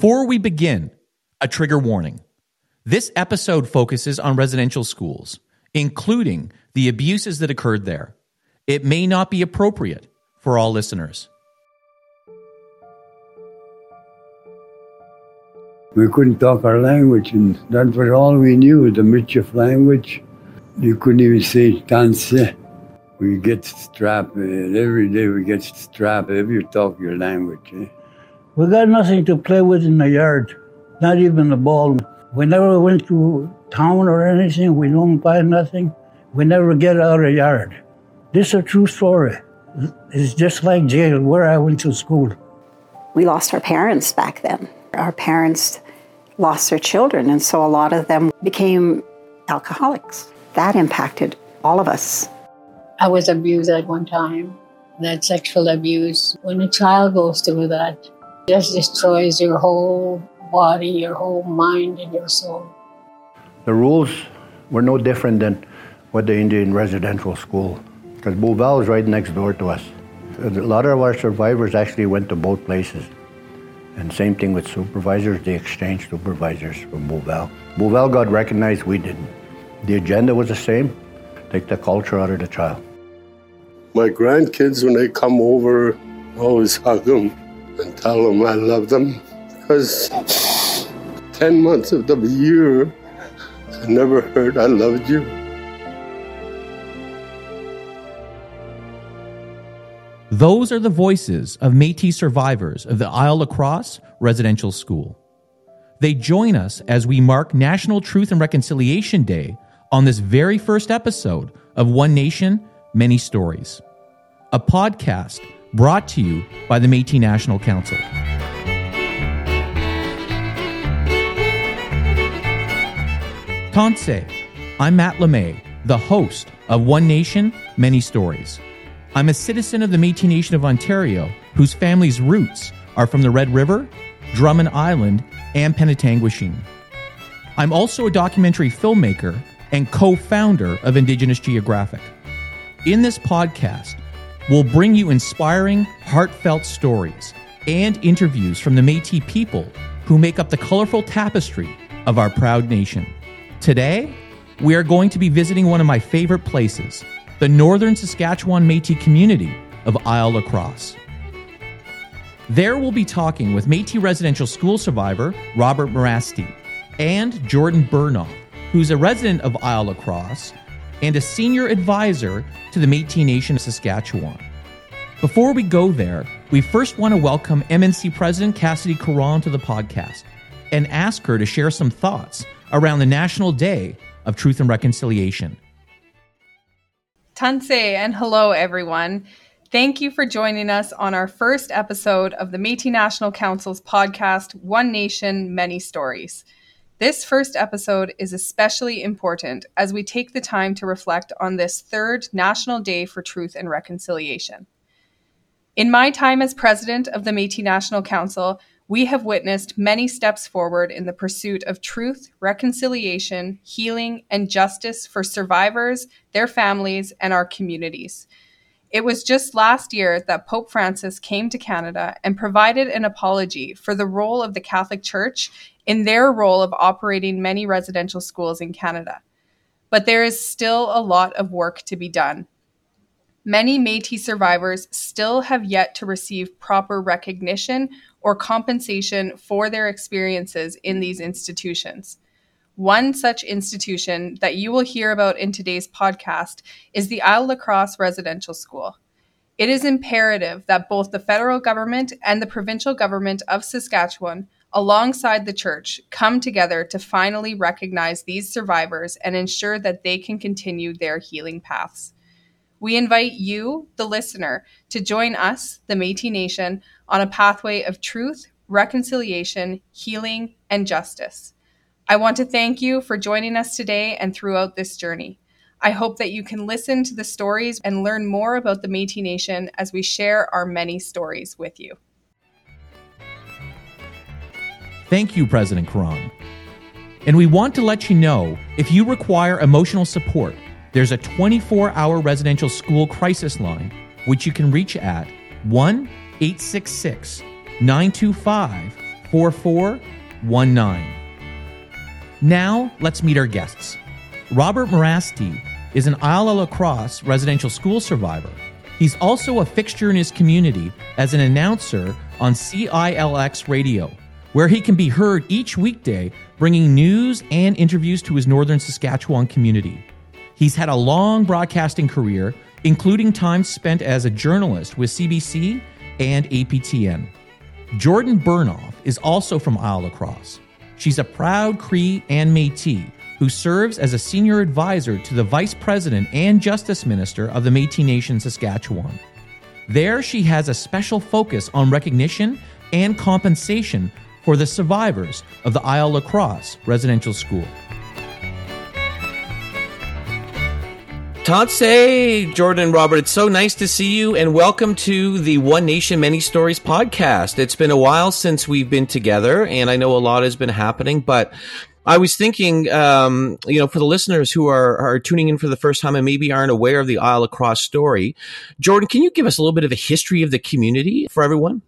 Before we begin, a trigger warning. This episode focuses on residential schools, including the abuses that occurred there. It may not be appropriate for all listeners. We couldn't talk our language, and that was all we knew, the Michif language. You couldn't even say tansi. We get strapped, every day we get strapped if you talk your language. Eh? We got nothing to play with in the yard, not even a ball. We never went to town or anything. We don't buy nothing. We never get out of the yard. This is a true story. It's just like jail where I went to school. We lost our parents back then. Our parents lost their children, and so a lot of them became alcoholics. That impacted all of us. I was abused at one time. That sexual abuse, when a child goes through that, just destroys your whole body, your whole mind, and your soul. The rules were no different than what the Indian residential school, because Beauval is right next door to us. A lot of our survivors actually went to both places. And same thing with supervisors, they exchanged supervisors from Beauval. Beauval got recognized, we didn't. The agenda was the same, take the culture out of the child. My grandkids, when they come over, I always hug them and tell them I love them because 10 months of the year, I never heard I loved you. Those are the voices of Metis survivors of the Île-à-la-Crosse Residential School. They join us as we mark National Truth and Reconciliation Day on this very first episode of One Nation, Many Stories, a podcast brought to you by the Metis National Council. Tansi, I'm Matt LeMay, the host of One Nation, Many Stories. I'm a citizen of the Metis Nation of Ontario whose family's roots are from the Red River, Drummond Island, and Penetanguishene. I'm also a documentary filmmaker and co founder of Indigenous Geographic. In this podcast, we'll bring you inspiring, heartfelt stories and interviews from the Metis people who make up the colorful tapestry of our proud nation. Today, we are going to be visiting one of my favorite places, the northern Saskatchewan Metis community of Île-à-la-Crosse. There we'll be talking with Metis residential school survivor Robert Merasty and Jordan Burnoff, who's a resident of Île-à-la-Crosse and a senior advisor to the Metis Nation of Saskatchewan. Before we go there, we first want to welcome MNC President Cassidy Caron to the podcast and ask her to share some thoughts around the National Day of Truth and Reconciliation. Tansi and hello everyone. Thank you for joining us on our first episode of the Metis National Council's podcast, One Nation, Many Stories. This first episode is especially important as we take the time to reflect on this third National Day for Truth and Reconciliation. In my time as president of the Metis National Council, we have witnessed many steps forward in the pursuit of truth, reconciliation, healing, and justice for survivors, their families, and our communities. It was just last year that Pope Francis came to Canada and provided an apology for the role of the Catholic Church in their role of operating many residential schools in Canada. But there is still a lot of work to be done. Many Metis survivors still have yet to receive proper recognition or compensation for their experiences in these institutions. One such institution that you will hear about in today's podcast is the Île-à-la-Crosse Residential School. It is imperative that both the federal government and the provincial government of Saskatchewan, alongside the church, come together to finally recognize these survivors and ensure that they can continue their healing paths. We invite you, the listener, to join us, the Metis Nation, on a pathway of truth, reconciliation, healing, and justice. I want to thank you for joining us today and throughout this journey. I hope that you can listen to the stories and learn more about the Metis Nation as we share our many stories with you. Thank you, President Caron. And we want to let you know if you require emotional support, there's a 24 hour residential school crisis line, which you can reach at 1 866 925 4419. Now, let's meet our guests. Robert Merasty is an Île-à-la-Crosse residential school survivor. He's also a fixture in his community as an announcer on CILX radio, where he can be heard each weekday bringing news and interviews to his northern Saskatchewan community. He's had a long broadcasting career, including time spent as a journalist with CBC and APTN. Jordan Burnoff is also from Île-à-la-Crosse. She's a proud Cree and Métis who serves as a senior advisor to the Vice President and Justice Minister of the Métis Nation Saskatchewan. There, she has a special focus on recognition and compensation for the survivors of the Île-à-la-Crosse residential school. Tansi, Jordan Robert, it's so nice to see you and welcome to the One Nation Many Stories podcast. It's been a while since we've been together and I know a lot has been happening, but I was thinking, um, you know, for the listeners who are, are tuning in for the first time and maybe aren't aware of the Île-à-la-Crosse story, Jordan, can you give us a little bit of a history of the community for everyone?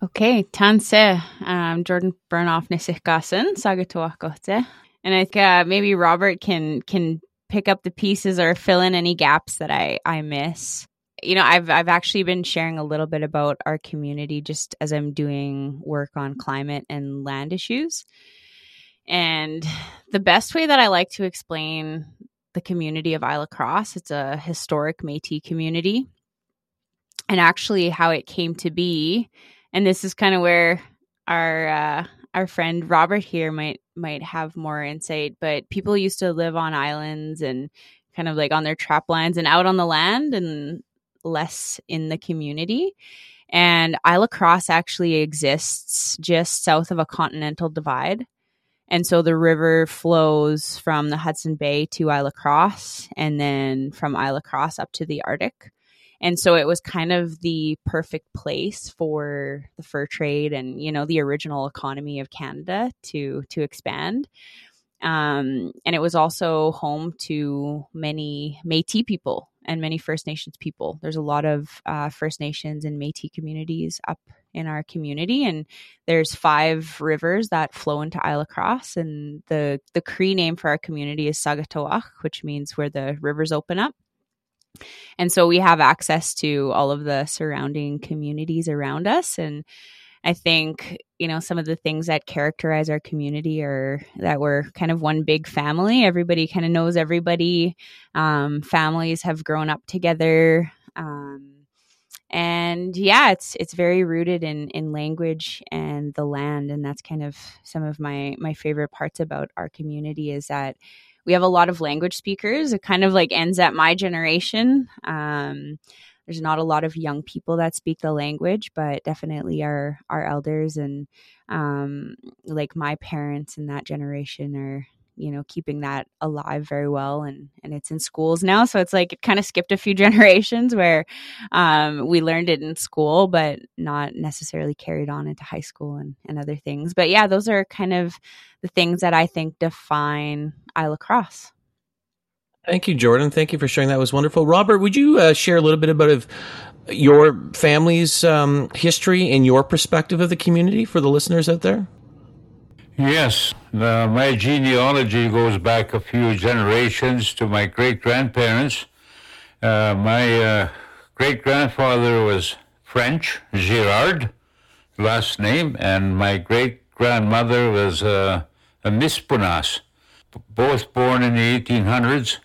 Okay, tansi, um, Jordan Burnoff Nisikasen, Sagatuakote. And I think uh, maybe Robert can can pick up the pieces or fill in any gaps that I, I miss. You know, I've I've actually been sharing a little bit about our community just as I'm doing work on climate and land issues. And the best way that I like to explain the community of Île-à-la-Crosse, it's a historic Métis community. And actually how it came to be, and this is kind of where our uh, our friend Robert here might might have more insight, but people used to live on islands and kind of like on their trap lines and out on the land and less in the community. And Île-à-la-Crosse actually exists just south of a continental divide. And so the river flows from the Hudson Bay to Île-à-la-Crosse and then from Île-à-la-Crosse up to the Arctic. And so it was kind of the perfect place for the fur trade and, you know, the original economy of Canada to to expand. Um, and it was also home to many Métis people and many First Nations people. There's a lot of uh, First Nations and Métis communities up in our community, and there's five rivers that flow into Île-à-la-Crosse, and the the Cree name for our community is Sakitawak, which means where the rivers open up. And so we have access to all of the surrounding communities around us. And I think, you know, some of the things that characterize our community are that we're kind of one big family. Everybody kind of knows everybody. Um, families have grown up together. Um, and yeah, it's it's very rooted in in language and the land, and that's kind of some of my my favorite parts about our community is that we have a lot of language speakers. It kind of like ends at my generation. Um, there's not a lot of young people that speak the language, but definitely our our elders and um, like my parents and that generation are you know keeping that alive very well and and it's in schools now so it's like it kind of skipped a few generations where um, we learned it in school but not necessarily carried on into high school and, and other things but yeah those are kind of the things that i think define Île-à-la-Crosse Thank you, Jordan. Thank you for sharing. That was wonderful. Robert, would you uh, share a little bit about of your family's um, history and your perspective of the community for the listeners out there? Yes, uh, my genealogy goes back a few generations to my great grandparents. Uh, my uh, great grandfather was French, Girard, last name, and my great grandmother was uh, a Mispunas, both born in the 1800s.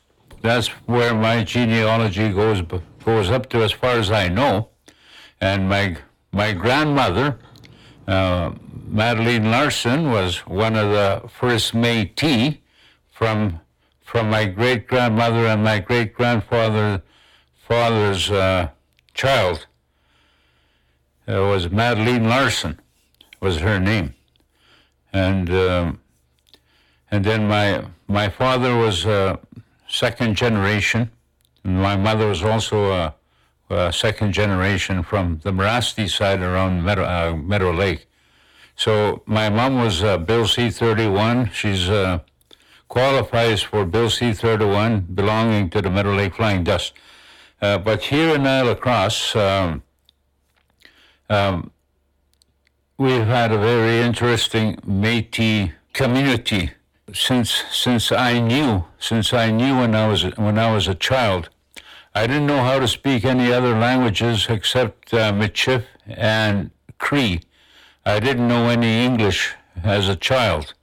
That's where my genealogy goes goes up to, as far as I know. And my my grandmother, uh, Madeline Larson was one of the first Métis from from my great grandmother and my great grandfather father's uh, child. It was Madeline Larson was her name, and um, and then my my father was a second generation, and my mother was also a, a second generation from the Merasty side around Meadow, uh, Meadow Lake. So my mom was uh, Bill C-31. She's uh, qualifies for Bill C-31, belonging to the Meadow Lake Flying Dust. Uh, but here in Île-à-la-Crosse, um, um, we've had a very interesting Métis community since since I knew since I knew when I was when I was a child. I didn't know how to speak any other languages except uh, Michif and Cree. I didn't know any English as a child.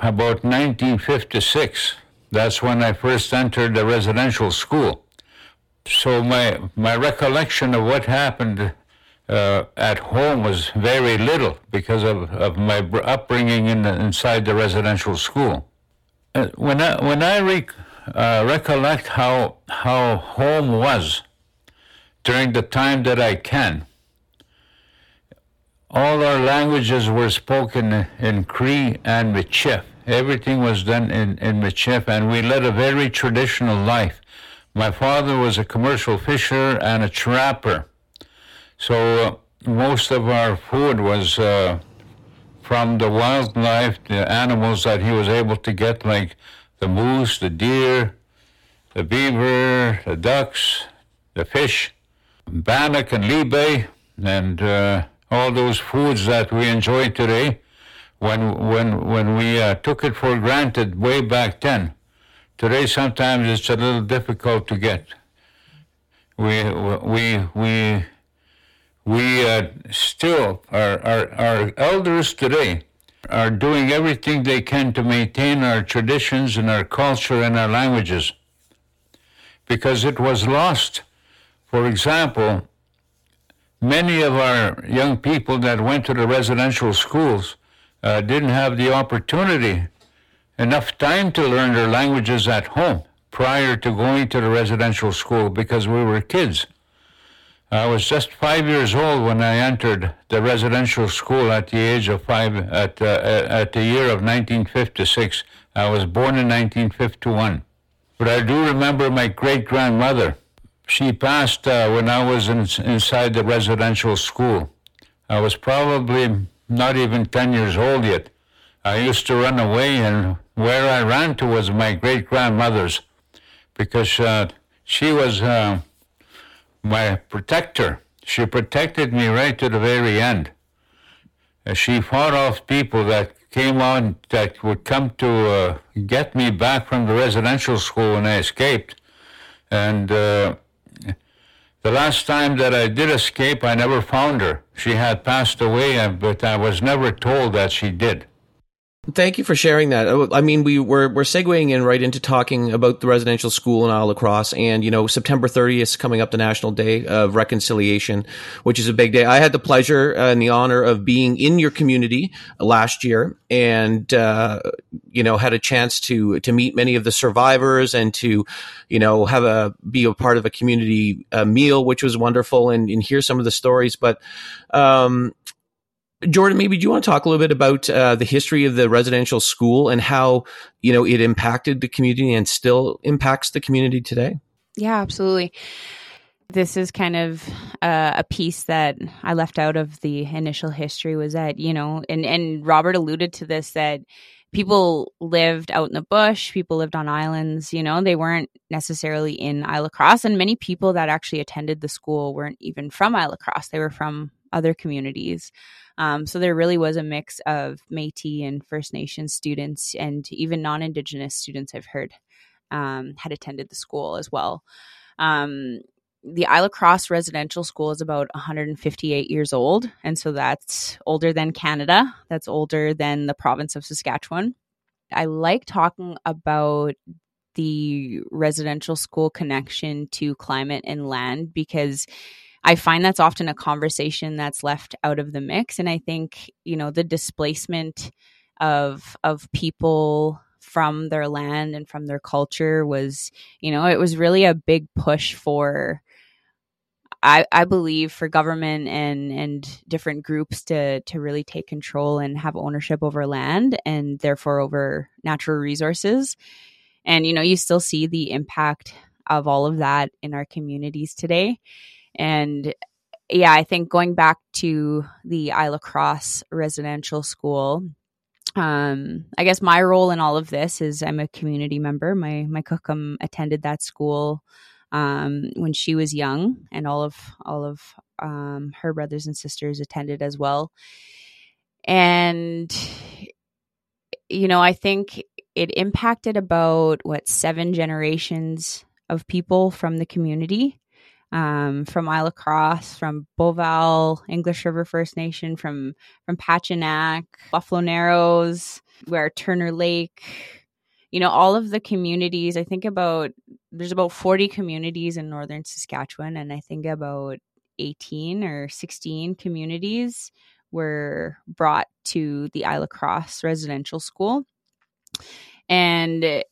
About 1956, that's when I first entered the residential school. So my my recollection of what happened uh, at home was very little because of, of my upbringing in the, inside the residential school. Uh, when I, when I re, uh, recollect how, how home was during the time that I can, all our languages were spoken in Cree and Michif. Everything was done in, in Michif, and we led a very traditional life. My father was a commercial fisher and a trapper. So uh, most of our food was uh, from the wildlife, the animals that he was able to get, like the moose, the deer, the beaver, the ducks, the fish, bannock and libe, and uh, all those foods that we enjoy today. When when when we uh, took it for granted way back then, today sometimes it's a little difficult to get. We we we we uh, still, our, our, our elders today are doing everything they can to maintain our traditions and our culture and our languages because it was lost. For example, many of our young people that went to the residential schools uh, didn't have the opportunity, enough time to learn their languages at home prior to going to the residential school because we were kids. I was just five years old when I entered the residential school at the age of five, at, uh, at the year of 1956. I was born in 1951. But I do remember my great grandmother. She passed uh, when I was in, inside the residential school. I was probably not even 10 years old yet. I used to run away, and where I ran to was my great grandmother's because uh, she was. My protector. She protected me right to the very end. She fought off people that came on that would come to uh, get me back from the residential school when I escaped. And uh, the last time that I did escape, I never found her. She had passed away, uh, but I was never told that she did. Thank you for sharing that. Oh, I mean, we were we're segueing in right into talking about the residential school in Île-à-la-Crosse, and you know, September 30th is coming up, the National Day of Reconciliation, which is a big day. I had the pleasure and the honor of being in your community last year, and uh, you know, had a chance to to meet many of the survivors and to, you know, have a be a part of a community uh, meal, which was wonderful, and, and hear some of the stories. But um, Jordan, maybe do you want to talk a little bit about uh, the history of the residential school and how you know it impacted the community and still impacts the community today? Yeah, absolutely. This is kind of uh, a piece that I left out of the initial history was that you know, and and Robert alluded to this that people lived out in the bush, people lived on islands, you know, they weren't necessarily in Isle Crosse. And many people that actually attended the school weren't even from Isle Crosse, they were from other communities. Um, so there really was a mix of Metis and First Nation students, and even non-Indigenous students. I've heard um, had attended the school as well. Um, the Isle Crosse Residential School is about 158 years old, and so that's older than Canada. That's older than the province of Saskatchewan. I like talking about the residential school connection to climate and land because I find that's often a conversation that's left out of the mix. And I think, you know, the displacement of of people from their land and from their culture was, you know, it was really a big push for I, I believe for government and and different groups to to really take control and have ownership over land and therefore over natural resources. And you know, you still see the impact of all of that in our communities today. And yeah, I think going back to the Île-à-la-Crosse residential school, um, I guess my role in all of this is I'm a community member. My my cookum attended that school um, when she was young, and all of all of um, her brothers and sisters attended as well. And you know, I think it impacted about what seven generations of people from the community um, from Isle Cross, from Beauval, English River First Nation, from from Patuanak, Buffalo Narrows, where Turnor Lake, you know, all of the communities. I think about there's about 40 communities in northern Saskatchewan, and I think about 18 or 16 communities were brought to the Isle Cross residential school and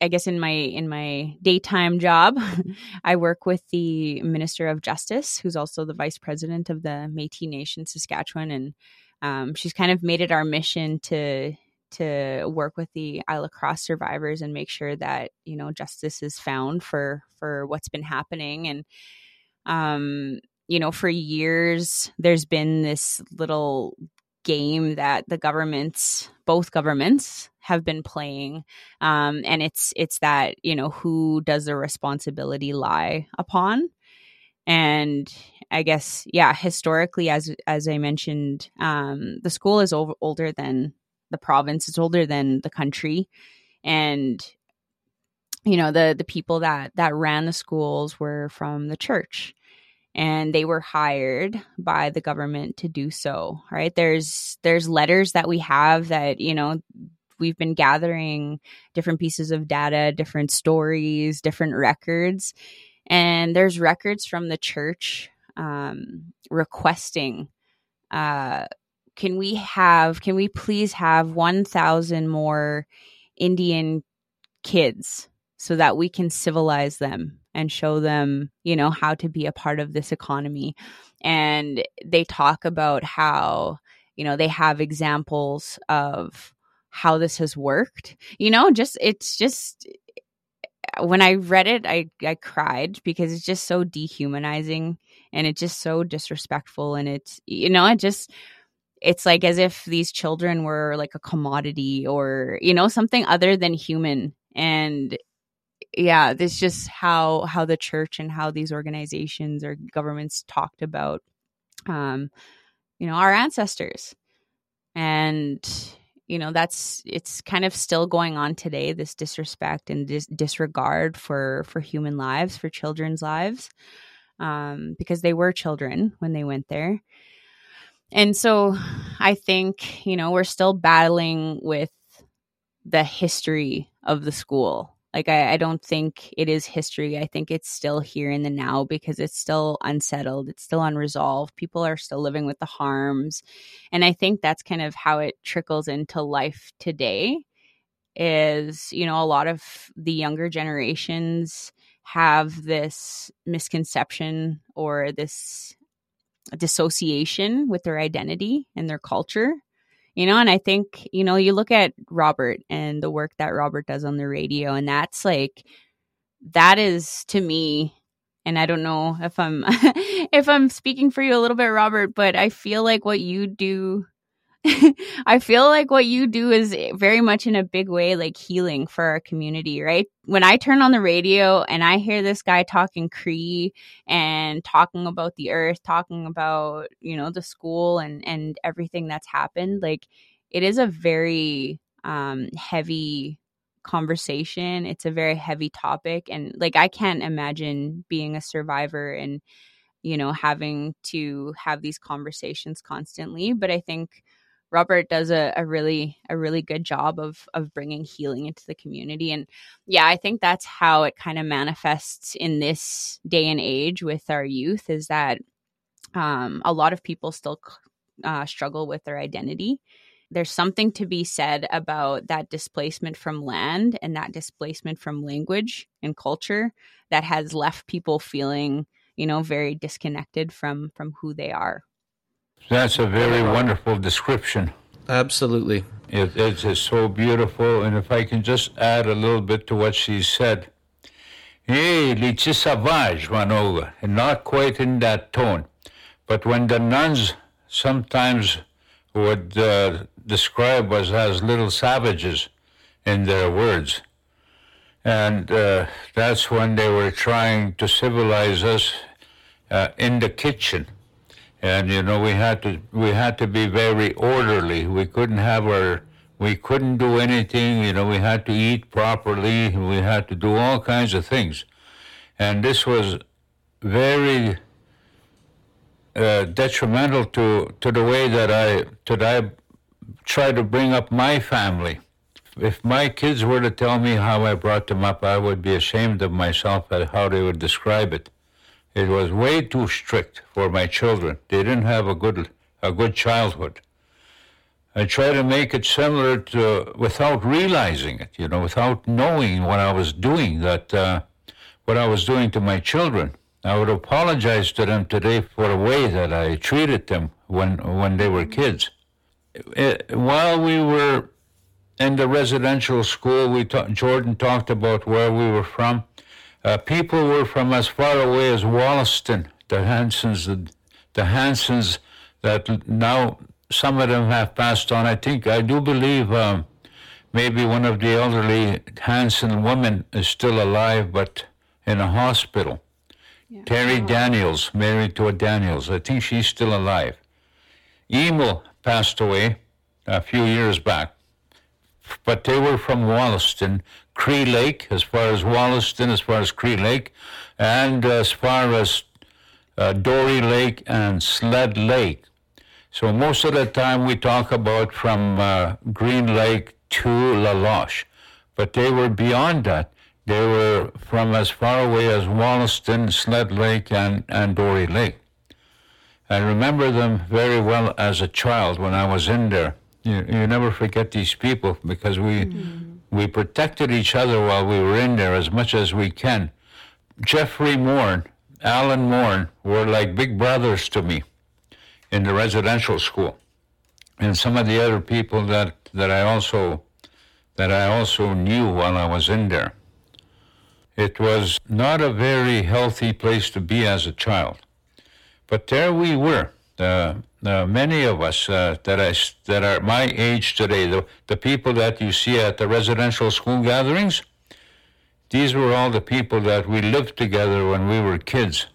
i guess in my in my daytime job i work with the minister of justice who's also the vice president of the metis nation saskatchewan and um, she's kind of made it our mission to to work with the Isle Cross survivors and make sure that you know justice is found for for what's been happening. And um you know for years there's been this little game that the governments both governments have been playing um, and it's it's that you know who does the responsibility lie upon. And i guess yeah historically as as i mentioned um, the school is over, older than the province it's older than the country. And you know the the people that that ran the schools were from the church and they were hired by the government to do so right? There's there's letters that we have that you know we've been gathering different pieces of data, different stories, different records. And there's records from the church um, requesting uh, can we have, can we please have 1,000 more Indian kids so that we can civilize them and show them, you know, how to be a part of this economy. And they talk about how, you know, they have examples of how this has worked. You know, just it's just when I read it, I I cried because it's just so dehumanizing and it's just so disrespectful and it's you know, it just it's like as if these children were like a commodity or you know something other than human and yeah this just how how the church and how these organizations or governments talked about um you know our ancestors and you know that's it's kind of still going on today this disrespect and dis- disregard for for human lives for children's lives um, because they were children when they went there. And so i think you know we're still battling with the history of the school like I, I don't think it is history. I think it's still here in the now because it's still unsettled. It's still unresolved. People are still living with the harms. And I think that's kind of how it trickles into life today is, you know, a lot of the younger generations have this misconception or this dissociation with their identity and their culture you know and i think you know you look at robert and the work that robert does on the radio and that's like that is to me and i don't know if i'm if i'm speaking for you a little bit robert but i feel like what you do I feel like what you do is very much in a big way like healing for our community, right? When I turn on the radio and I hear this guy talking Cree and talking about the earth, talking about, you know, the school and and everything that's happened, like it is a very um heavy conversation. It's a very heavy topic and like I can't imagine being a survivor and you know having to have these conversations constantly, but I think Robert does a, a really a really good job of of bringing healing into the community, and yeah, I think that's how it kind of manifests in this day and age with our youth. Is that um, a lot of people still uh, struggle with their identity. There's something to be said about that displacement from land and that displacement from language and culture that has left people feeling, you know, very disconnected from from who they are. That's a very wonderful description. Absolutely. It, it's, it's so beautiful. And if I can just add a little bit to what she said. Hey, Lichi Savage, Manoga, and not quite in that tone. But when the nuns sometimes would uh, describe us as little savages in their words, and uh, that's when they were trying to civilize us uh, in the kitchen. And you know, we had to we had to be very orderly. We couldn't have our we couldn't do anything. You know, we had to eat properly. We had to do all kinds of things, and this was very uh, detrimental to to the way that I that I try to bring up my family. If my kids were to tell me how I brought them up, I would be ashamed of myself at how they would describe it. It was way too strict for my children. They didn't have a good a good childhood. I try to make it similar to without realizing it, you know, without knowing what I was doing, that uh, what I was doing to my children. I would apologize to them today for the way that I treated them when when they were kids. It, while we were in the residential school, we ta- Jordan talked about where we were from. Uh, people were from as far away as Wollaston, the Hansons, the, the Hansons that now some of them have passed on. I think, I do believe um, maybe one of the elderly Hanson women is still alive, but in a hospital. Yeah. Terry Daniels, married to a Daniels. I think she's still alive. Emil passed away a few years back, but they were from Wollaston, Cree Lake, as far as Wollaston, as far as Cree Lake, and as far as uh, Dore Lake and Sled Lake. So most of the time we talk about from uh, Green Lake to La Loche, but they were beyond that. They were from as far away as Wollaston, Sled Lake, and, and Dore Lake. I remember them very well as a child when I was in there. You, you never forget these people because we mm-hmm. We protected each other while we were in there as much as we can. Jeffrey Moore, Alan Moore were like big brothers to me in the residential school, and some of the other people that, that I also that I also knew while I was in there. It was not a very healthy place to be as a child, but there we were. Uh, uh, many of us uh, that I, that are my age today, the, the people that you see at the residential school gatherings, these were all the people that we lived together when we were kids.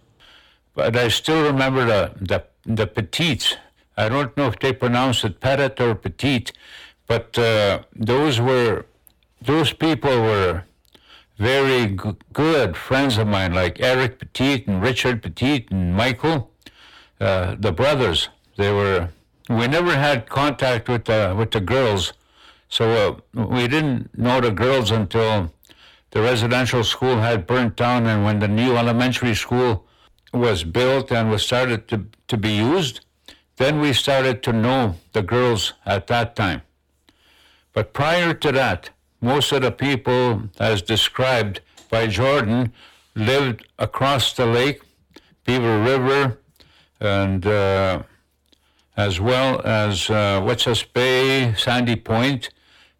But I still remember the, the the petites. I don't know if they pronounce it petit or petite, but uh, those were those people were very g- good friends of mine, like Eric Petit and Richard Petit and Michael, uh, the brothers. They were. We never had contact with the with the girls, so uh, we didn't know the girls until the residential school had burnt down, and when the new elementary school was built and was started to, to be used, then we started to know the girls at that time. But prior to that, most of the people, as described by Jordan, lived across the lake, Beaver River, and uh, as well as uh, Wet'suwet'en Bay, Sandy Point,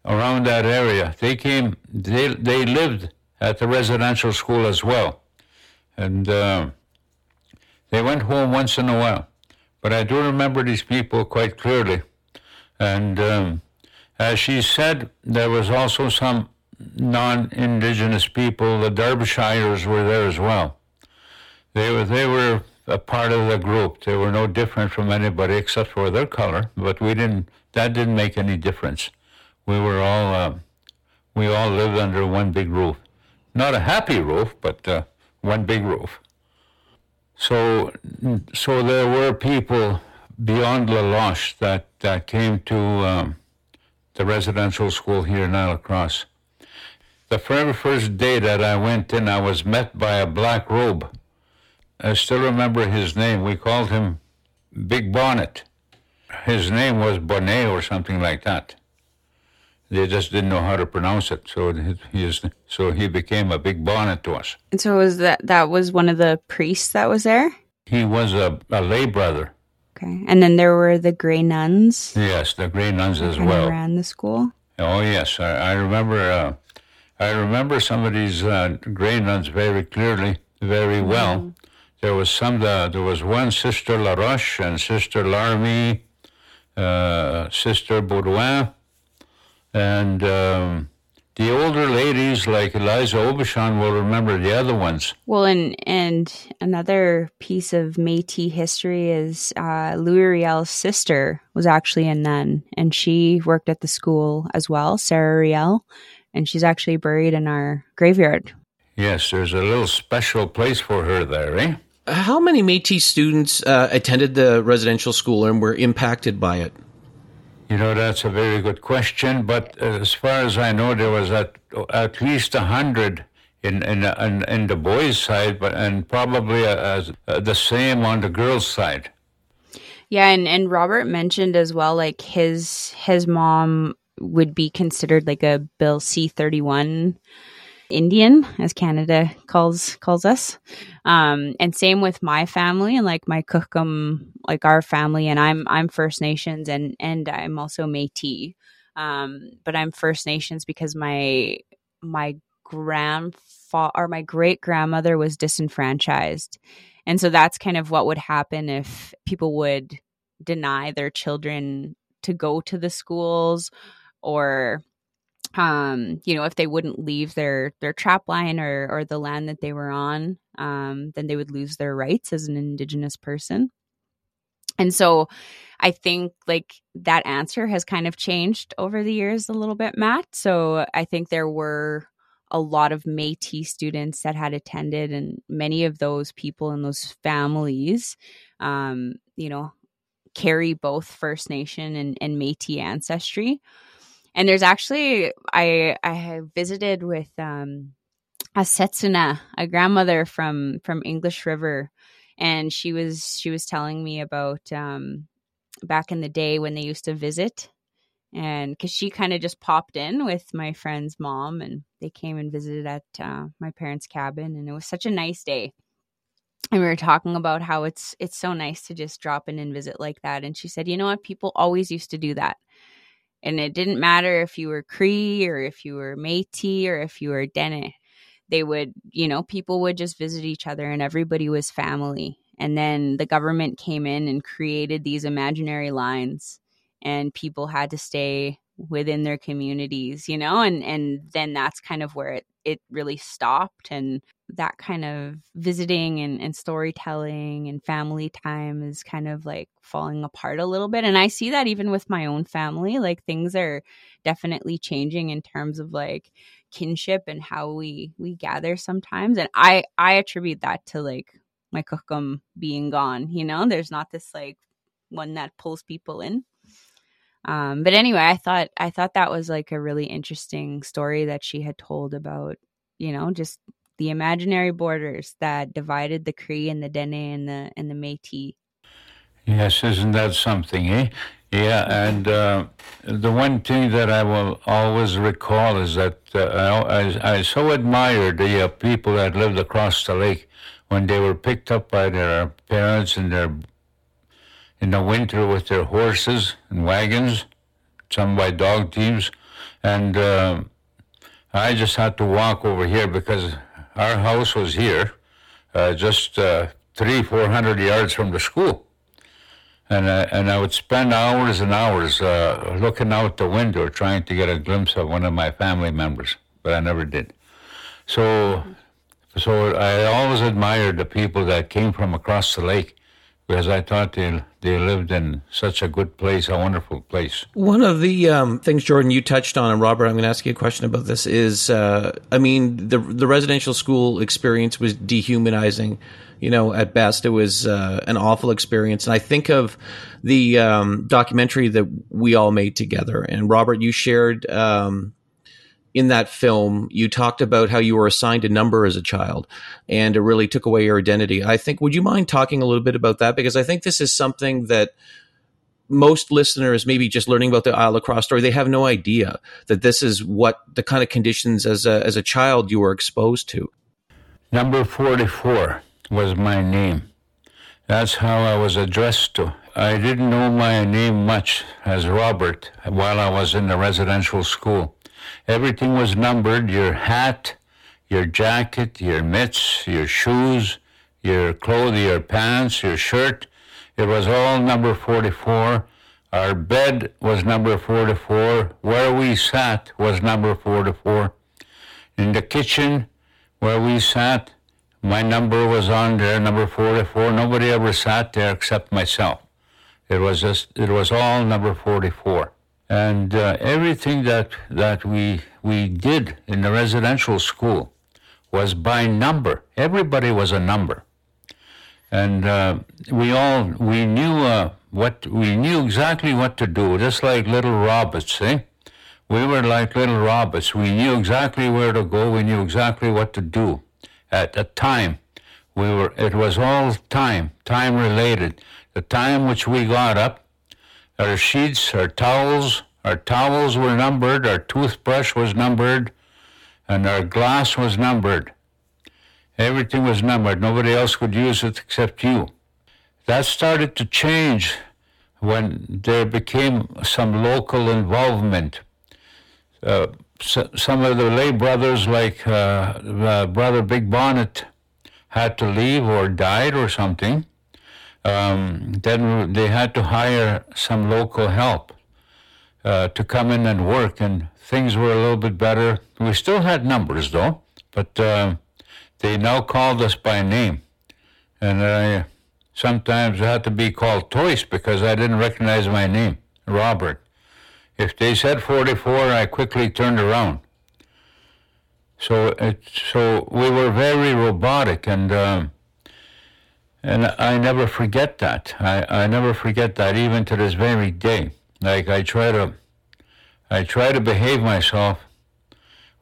around that area. They came, they, they lived at the residential school as well. And uh, they went home once in a while, but I do remember these people quite clearly. And um, as she said, there was also some non-indigenous people. The Derbyshires were there as well. They were they were a part of the group. They were no different from anybody except for their color. But we didn't. That didn't make any difference. We were all uh, we all lived under one big roof. Not a happy roof, but uh, one big roof. So, so there were people beyond La Loche that, that came to um, the residential school here in Cross. The very first day that I went in, I was met by a black robe. I still remember his name. We called him Big Bonnet. His name was Bonnet or something like that. They just didn't know how to pronounce it, so he is, so he became a big bonnet to us. And so was that that was one of the priests that was there? He was a, a lay brother. Okay, and then there were the gray nuns. Yes, the gray nuns as well. Ran the school. Oh yes, I, I remember. Uh, I remember some of these uh, gray nuns very clearly, very mm-hmm. well. There was some. Uh, there was one Sister Laroche and Sister Larmy, uh, Sister Baudouin and um, the older ladies like Eliza Aubuchon will remember the other ones. Well, and and another piece of Métis history is uh, Louis Riel's sister was actually a nun, and she worked at the school as well, Sarah Riel, and she's actually buried in our graveyard. Yes, there's a little special place for her there, eh? How many Métis students uh, attended the residential school and were impacted by it? You know, that's a very good question. But uh, as far as I know, there was at, at least a hundred in, in, in, in, the boys' side, but and probably uh, uh, the same on the girls' side. Yeah, and, and Robert mentioned as well, like his his mom would be considered like a Bill C thirty one Indian, as Canada calls calls us. Um, and same with my family and like my Kukum, like our family, and I'm I'm First Nations and and I'm also Métis. Um, but I'm First Nations because my my grandfather or my great grandmother was disenfranchised. And so that's kind of what would happen if people would deny their children to go to the schools or um, you know, if they wouldn't leave their their trap line or or the land that they were on, um, then they would lose their rights as an indigenous person. And so I think like that answer has kind of changed over the years a little bit, Matt. So I think there were a lot of Métis students that had attended, and many of those people and those families, um, you know, carry both First Nation and, and Métis ancestry. And there's actually I I visited with um a Setsuna, a grandmother from from English River, and she was she was telling me about um back in the day when they used to visit. And because she kind of just popped in with my friend's mom and they came and visited at uh, my parents cabin. And it was such a nice day. And we were talking about how it's it's so nice to just drop in and visit like that. And she said you know what? People always used to do that and it didn't matter if you were Cree or if you were Métis or if you were Dene. They would, you know, people would just visit each other and everybody was family. And then the government came in and created these imaginary lines and people had to stay within their communities, you know, and and then that's kind of where it it really stopped and that kind of visiting and, and storytelling and family time is kind of like falling apart a little bit and i see that even with my own family like things are definitely changing in terms of like kinship and how we we gather sometimes and i i attribute that to like my kukum being gone you know? There's not this like one that pulls people in um, but anyway, I thought I thought that was like a really interesting story that she had told about, you know, just the imaginary borders that divided the Cree and the Dene and the and the Métis. Yes, isn't that something, eh? Yeah, and uh, the one thing that I will always recall is that uh, I, I so admired the uh, people that lived across the lake when they were picked up by their parents and their in the winter with their horses and wagons, some by dog teams. And uh, I just had to walk over here because our house was here, uh, just uh, three, four hundred yards from the school. And, uh, and I would spend hours and hours uh, looking out the window trying to get a glimpse of one of my family members, but I never did. So, so I always admired the people that came from across the lake because I thought they they lived in such a good place, a wonderful place. One of the um, things, Jordan, you touched on, and Robert, I'm going to ask you a question about this. Is uh, I mean, the the residential school experience was dehumanizing. You know, at best, it was uh, an awful experience. And I think of the um, documentary that we all made together. And Robert, you shared um, in that film, you talked about how you were assigned a number as a child and it really took away your identity. I think, would you mind talking a little bit about that? Because I think this is something that most listeners, maybe just learning about the Île-à-la-Crosse story, they have no idea that this is what the kind of conditions as a, as a child you were exposed to. Number 44 was my name. That's how I was addressed to. I didn't know my name much as Robert while I was in the residential school. Everything was numbered your hat, your jacket, your mitts, your shoes, your clothes, your pants, your shirt. It was all number 44. Our bed was number 44. Where we sat was number 44. In the kitchen where we sat, my number was on there, number 44. Nobody ever sat there except myself. It was just, it was all number 44. And uh, everything that, that we, we did in the residential school was by number. Everybody was a number. And uh, we all, we knew uh, what, we knew exactly what to do, just like little robots, eh? We were like little robots. We knew exactly where to go. We knew exactly what to do at the time. We were, it was all time, time related. The time which we got up, our sheets, our towels, our towels were numbered, our toothbrush was numbered, and our glass was numbered. Everything was numbered. Nobody else could use it except you. That started to change when there became some local involvement. Uh, so, some of the lay brothers, like uh, uh, Brother Big Bonnet, had to leave or died or something. Um, then they had to hire some local help uh, to come in and work, and things were a little bit better. We still had numbers though, but uh, they now called us by name, and I sometimes had to be called twice because I didn't recognize my name, Robert. If they said 44, I quickly turned around. So it, so we were very robotic, and um, and I never forget that. I, I never forget that even to this very day. Like I try to, I try to behave myself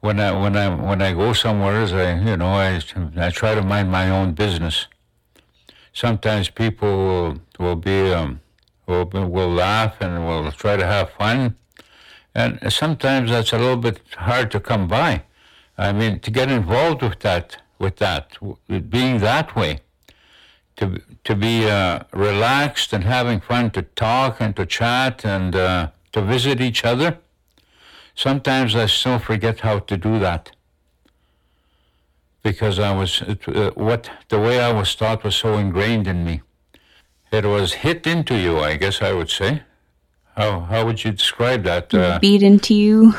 when I when I when I go somewhere. As I you know I I try to mind my own business. Sometimes people will, will be um, will will laugh and will try to have fun and sometimes that's a little bit hard to come by. I mean, to get involved with that, with that, being that way, to to be uh, relaxed and having fun, to talk and to chat and uh, to visit each other. Sometimes I still forget how to do that because I was uh, what the way I was taught was so ingrained in me. It was hit into you, I guess I would say. How how would you describe that? Uh, Beat into you.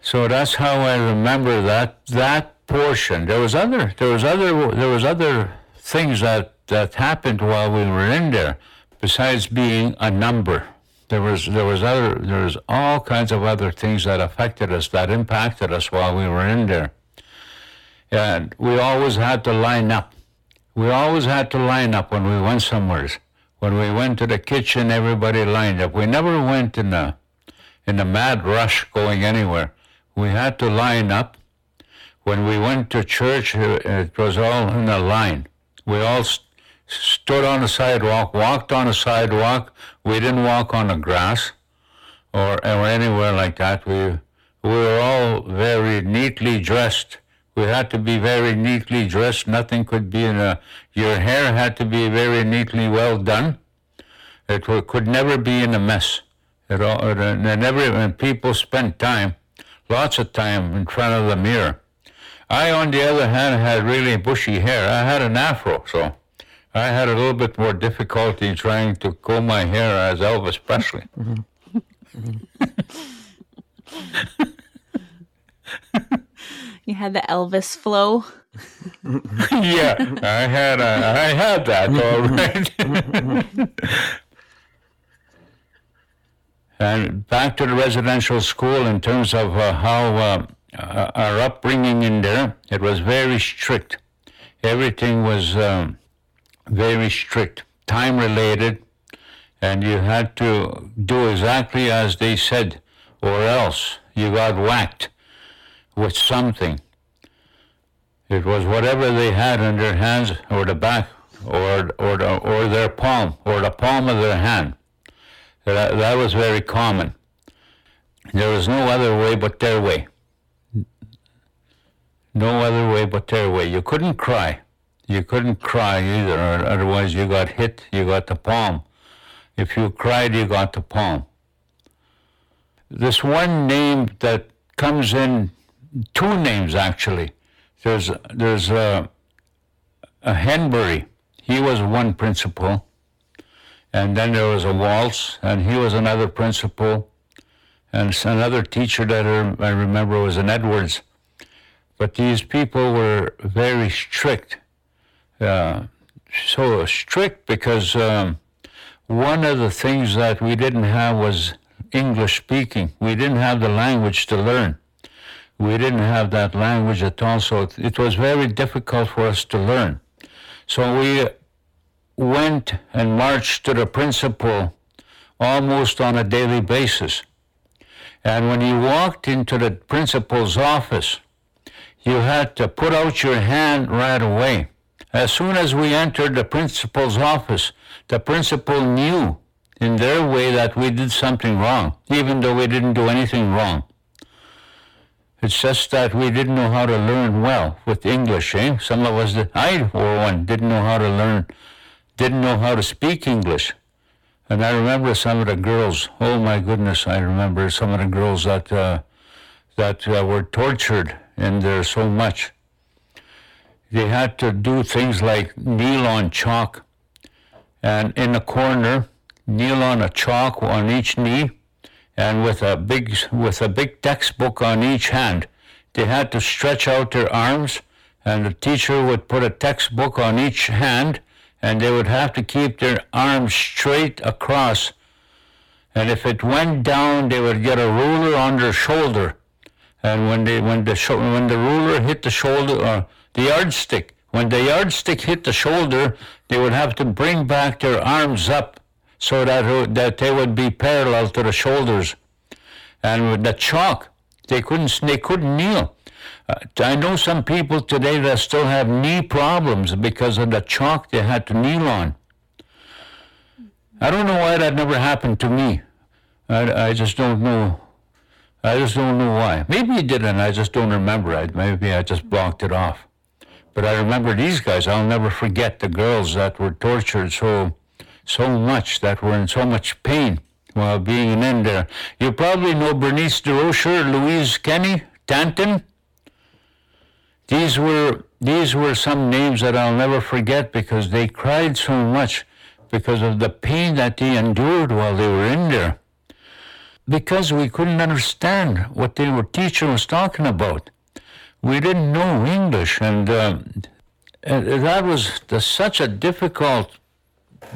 So that's how I remember that that portion. There was other there was other there was other things that that happened while we were in there, besides being a number. There was there was other there was all kinds of other things that affected us that impacted us while we were in there. And we always had to line up. We always had to line up when we went somewhere. When we went to the kitchen, everybody lined up. We never went in a, in a mad rush going anywhere. We had to line up. When we went to church, it was all in a line. We all st- stood on the sidewalk, walked on the sidewalk. We didn't walk on the grass or, or anywhere like that. We, we were all very neatly dressed. We had to be very neatly dressed. Nothing could be in a, your hair had to be very neatly well done. It could never be in a mess. It all, it, never, and people spent time, lots of time in front of the mirror. I, on the other hand, had really bushy hair. I had an afro, so I had a little bit more difficulty trying to comb my hair as Elvis Presley. Mm-hmm. Mm-hmm. You had the Elvis flow. yeah, I had a, I had that all right. and back to the residential school in terms of uh, how uh, uh, our upbringing in there, it was very strict. Everything was um, very strict, time related, and you had to do exactly as they said, or else you got whacked with something. It was whatever they had in their hands or the back or, or, the, or their palm or the palm of their hand. That, that was very common. There was no other way but their way. No other way but their way. You couldn't cry. You couldn't cry either, otherwise you got hit, you got the palm. If you cried, you got the palm. This one name that comes in two names actually. There's there's a, a Henbury. He was one principal, And then there was a waltz, and he was another principal. And another teacher that I remember was an Edwards. But these people were very strict. Uh, so strict because um, one of the things that we didn't have was English speaking. We didn't have the language to learn. We didn't have that language at all, so it was very difficult for us to learn. So we went and marched to the principal almost on a daily basis. And when you walked into the principal's office, you had to put out your hand right away. As soon as we entered the principal's office, the principal knew in their way that we did something wrong, even though we didn't do anything wrong. It's just that we didn't know how to learn well with English, eh? Some of us, did, I for one, didn't know how to learn, didn't know how to speak English. And I remember some of the girls, oh my goodness, I remember some of the girls that, uh, that uh, were tortured in there's so much. They had to do things like kneel on chalk and in the corner, kneel on a chalk on each knee and with a big with a big textbook on each hand. They had to stretch out their arms and the teacher would put a textbook on each hand and they would have to keep their arms straight across. And if it went down, they would get a ruler on their shoulder. And when they when the when the ruler hit the shoulder or uh, the yardstick, when the yardstick hit the shoulder, they would have to bring back their arms up so that that they would be parallel to the shoulders. And with the chalk, they couldn't they couldn't kneel. Uh, I know some people today that still have knee problems because of the chalk they had to kneel on. I don't know why that never happened to me. I, I just don't know. I just don't know why. Maybe it didn't. I just don't remember it. Maybe I just blocked it off. But I remember these guys. I'll never forget the girls that were tortured so, so much, that were in so much pain while being in there. You probably know Bernice DeRocher, Louise Kenny, Tanton. These were these were some names that I'll never forget because they cried so much because of the pain that they endured while they were in there. Because we couldn't understand what the teacher was talking about. We didn't know English, and uh, that was the, such a difficult,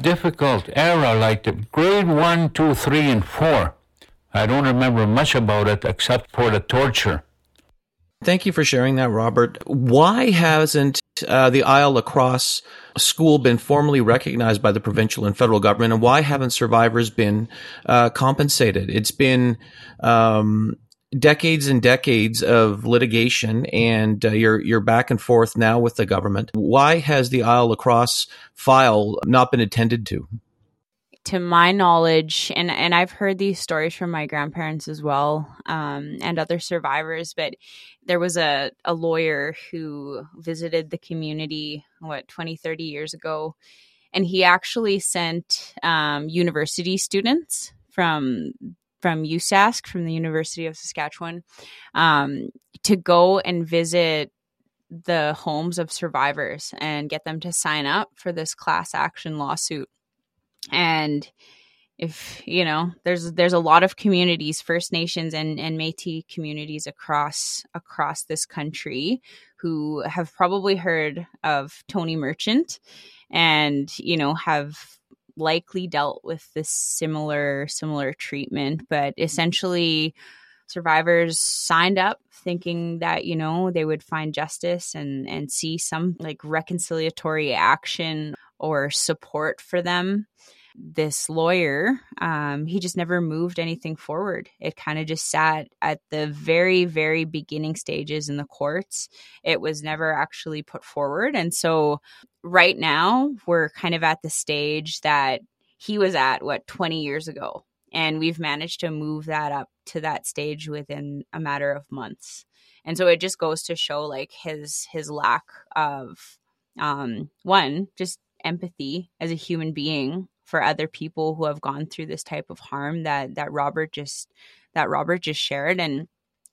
difficult era. Like the grade one, two, three, and four. I don't remember much about it except for the torture. Thank you for sharing that, Robert. Why hasn't uh, the Île-à-la-Crosse school been formally recognized by the provincial and federal government, and why haven't survivors been uh, compensated? It's been um, decades and decades of litigation, and uh, you're you're back and forth now with the government. Why has the Île-à-la-Crosse file not been attended to? To my knowledge, and and I've heard these stories from my grandparents as well, um, and other survivors. But there was a a lawyer who visited the community what 20, 30 years ago, and he actually sent um, university students from from USask from the University of Saskatchewan um, to go and visit the homes of survivors and get them to sign up for this class action lawsuit and if you know there's there's a lot of communities first nations and and metis communities across across this country who have probably heard of tony merchant and you know have likely dealt with this similar similar treatment. But essentially survivors signed up thinking that you know they would find justice and and see some like reconciliatory action or support for them this lawyer, um, he just never moved anything forward. It kind of just sat at the very, very beginning stages in the courts. It was never actually put forward. And so right now, we're kind of at the stage that he was at, what, 20 years ago. And we've managed to move that up to that stage within a matter of months. And so it just goes to show like his his lack of um one just empathy as a human being for other people who have gone through this type of harm that that Robert just that Robert just shared. And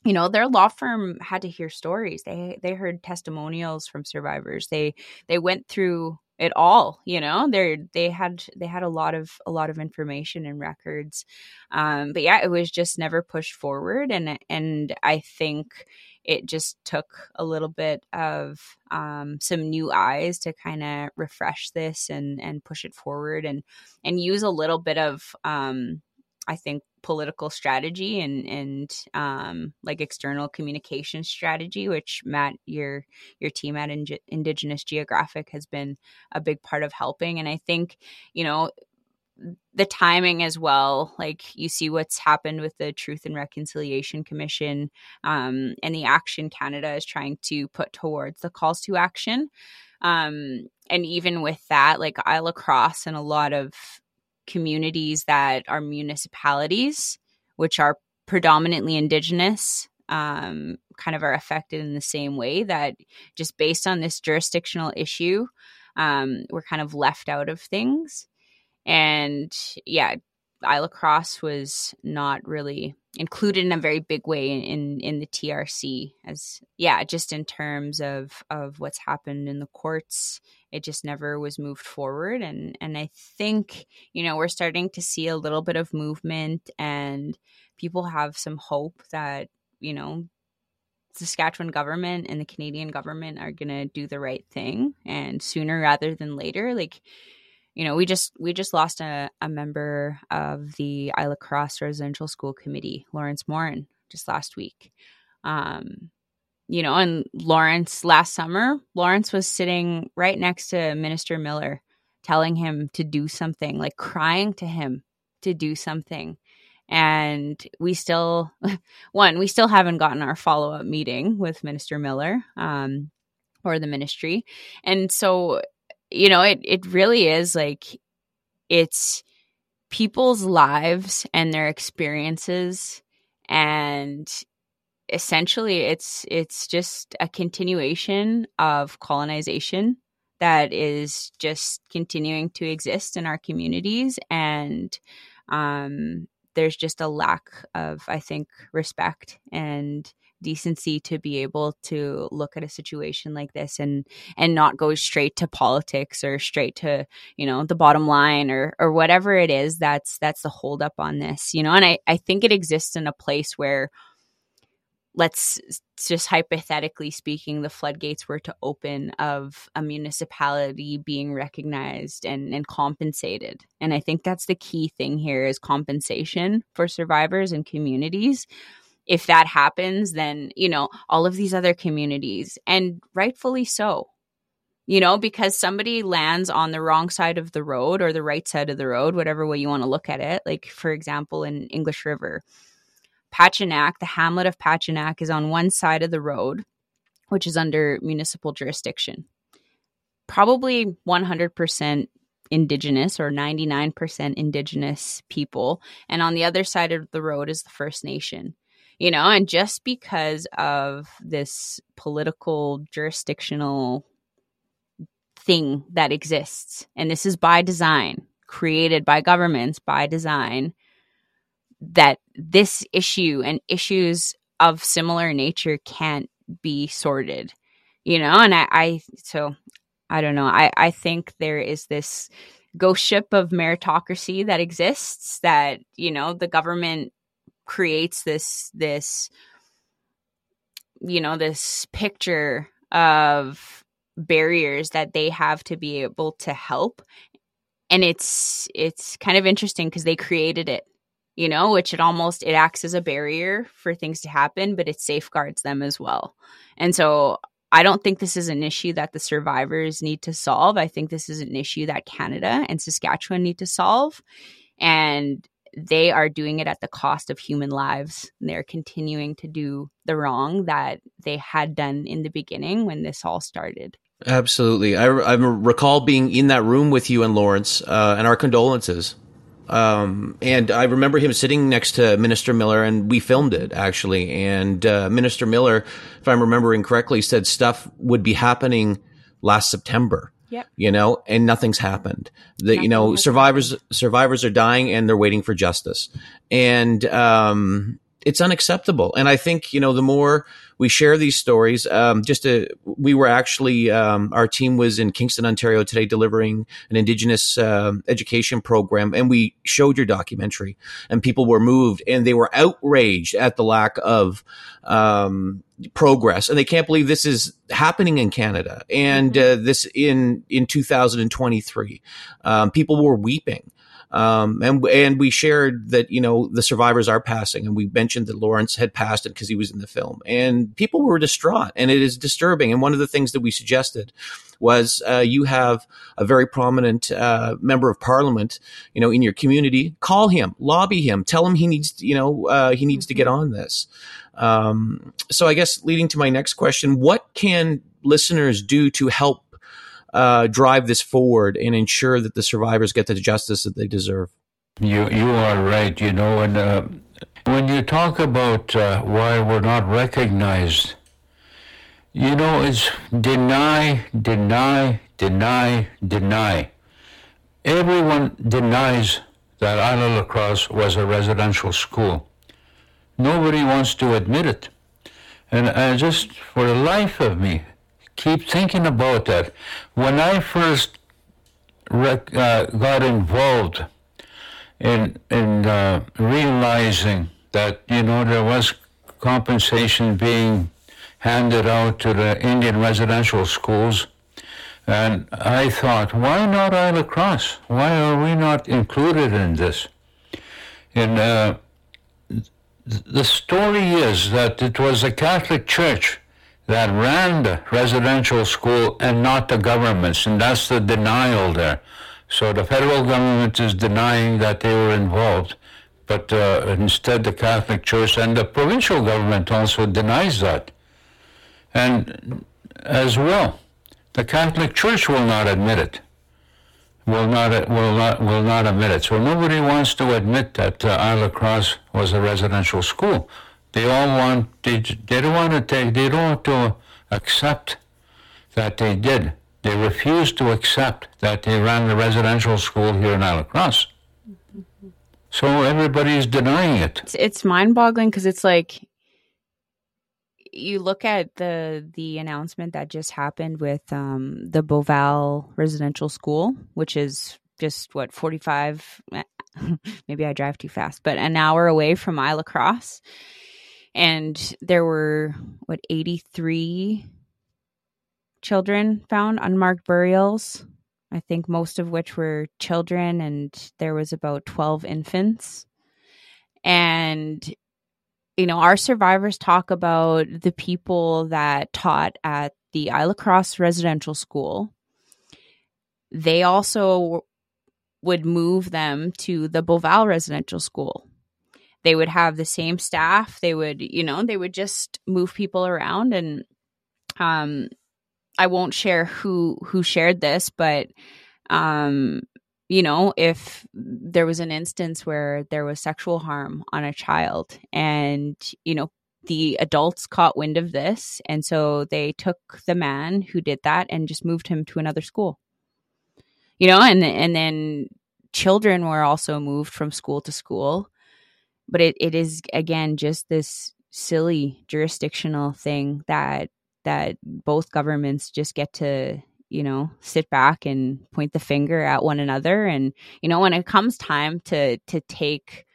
you know their law firm had to hear stories. They they heard testimonials from survivors. They they went through it all you know? They they had they had a lot of a lot of information and records um but yeah it was just never pushed forward and and i think it just took a little bit of um, some new eyes to kind of refresh this and and push it forward and and use a little bit of um, I think political strategy and and um, like external communication strategy, which Matt, your your team at Indigenous Geographic has been a big part of helping. And I think you know the timing as well like you see what's happened with the truth and reconciliation commission um, and the action canada is trying to put towards the calls to action um, and even with that like Île-à-la-Crosse and a lot of communities that are municipalities which are predominantly indigenous um, kind of are affected in the same way that just based on this jurisdictional issue um, we're kind of left out of things. And yeah, Île-à-la-Crosse was not really included in a very big way in in the TRC as yeah, just in terms of of what's happened in the courts, it just never was moved forward and and I think, you know, we're starting to see a little bit of movement and people have some hope that, you know, Saskatchewan government and the Canadian government are going to do the right thing and sooner rather than later like you know, we just we just lost a, a member of the Île-à-la-Crosse Residential School Committee, Lawrence Morin, just last week. Um, you know, and Lawrence last summer, Lawrence was sitting right next to Minister Miller, telling him to do something, like crying to him to do something. And we still, one, we still haven't gotten our follow up meeting with Minister Miller um, or the ministry. And so you know, it it really is like it's people's lives and their experiences and essentially it's it's just a continuation of colonization that is just continuing to exist in our communities and um, there's just a lack of i think respect and decency to be able to look at a situation like this and and not go straight to politics or straight to you know the bottom line or or whatever it is that's that's the holdup on this you know? And i i think it exists in a place where let's just hypothetically speaking the floodgates were to open of a municipality being recognized and, and compensated and i think that's the key thing here is compensation for survivors and communities if that happens, then, you know, all of these other communities, and rightfully so, you know, because somebody lands on the wrong side of the road or the right side of the road, whatever way you want to look at it. Like, for example, in English River, Patuanak, the hamlet of Patuanak is on one side of the road, which is under municipal jurisdiction. Probably 100% indigenous or 99% indigenous people. And on the other side of the road is the First Nation you know, and just because of this political jurisdictional thing that exists, and this is by design, created by governments by design, that this issue and issues of similar nature can't be sorted, you know, and I, I so I don't know. I, I think there is this ghost ship of meritocracy that exists that, you know, the government creates this this you know this picture of barriers that they have to be able to help. And it's it's kind of interesting because they created it you know which it almost it acts as a barrier for things to happen but it safeguards them as well and so i don't think this is an issue that the survivors need to solve i think this is an issue that canada and saskatchewan need to solve and they are doing it at the cost of human lives. They're continuing to do the wrong that they had done in the beginning when this all started. Absolutely. I, I recall being in that room with you and Lawrence, uh, and our condolences. Um, and I remember him sitting next to Minister Miller, and we filmed it actually. And uh, Minister Miller, if I'm remembering correctly, said stuff would be happening last September. Yep. You know, and nothing's happened. The you know survivors happened. survivors are dying and they're waiting for justice. And um it's unacceptable. And I think, you know, the more we share these stories, um, just to, we were actually, um, our team was in Kingston, Ontario today delivering an Indigenous uh, education program. And we showed your documentary and people were moved and they were outraged at the lack of, um, progress and they can't believe this is happening in Canada and mm-hmm. uh, this in in 2023 um, people were weeping um, and and we shared that you know the survivors are passing, and we mentioned that Lawrence had passed it because he was in the film, and people were distraught, and it is disturbing. And one of the things that we suggested was uh, you have a very prominent uh, member of parliament, you know, in your community. Call him, lobby him, tell him he needs, to, you know, uh, he needs mm-hmm. to get mm-hmm. on this. Um, so I guess leading to my next question, what can listeners do to help uh, drive this forward and ensure that the survivors get the justice that they deserve. You you are right. You know, and uh, when you talk about uh, why we're not recognized, you know, it's deny, deny, deny, deny. Everyone denies that Île-à-la-Crosse was a residential school. Nobody wants to admit it. And I just, for the life of me, keep thinking about that. When I first rec- uh, got involved in in uh, realizing that you know there was compensation being handed out to the Indian residential schools, and I thought, why not Île-à-la-Crosse? Why are we not included in this? And uh, the story is that it was the Catholic Church that ran the residential school and not the governments, and that's the denial there. So the federal government is denying that they were involved, but uh, instead the Catholic Church and the provincial government also denies that. And as well, the Catholic Church will not admit it. Will not will not will not admit it. So nobody wants to admit that uh, Île-à-la-Crosse was a residential school. They all want, they, they don't want to take, they don't want to accept that they did. They refuse to accept that they ran the residential school here in Île-à-la-Crosse. So everybody's denying it. It's, it's mind-boggling because it's like you look at the the announcement that just happened with um, the Beauval Residential School, which is just what forty five. maybe I drive too fast, but an hour away from Île-à-la-Crosse and there were what 83 children found unmarked burials i think most of which were children and there was about 12 infants. And you know our survivors talk about the people that taught at the Île-à-la-Crosse residential school. They also would move them to the Beauval residential school they would have the same staff. They would you know they would just move people around and um i won't share who who shared this but um you know if there was an instance where there was sexual harm on a child and you know the adults caught wind of this and so they took the man who did that and just moved him to another school. You know and and then children were also moved from school to school but it, it is again just this silly jurisdictional thing that that both governments just get to you know sit back and point the finger at one another. And you know when it comes time to to take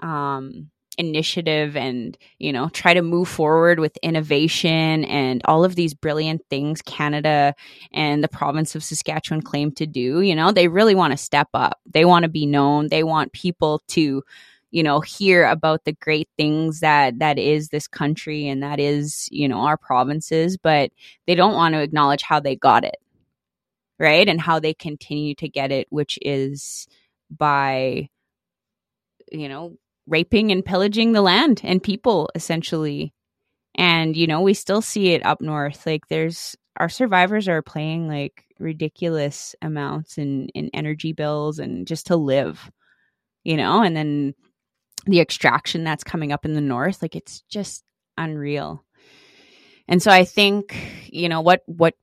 um initiative and you know try to move forward with innovation and all of these brilliant things canada and the province of saskatchewan claim to do you know they really want to step up. They want to be known. They want people to you know hear about the great things that that is this country and that is you know our provinces but they don't want to acknowledge how they got it right? And how they continue to get it which is by you know raping and pillaging the land and people essentially. And you know we still see it up north. Like there's our survivors are paying like ridiculous amounts in in energy bills and just to live you know? And then the extraction that's coming up in the north like it's just unreal and so i think you know what what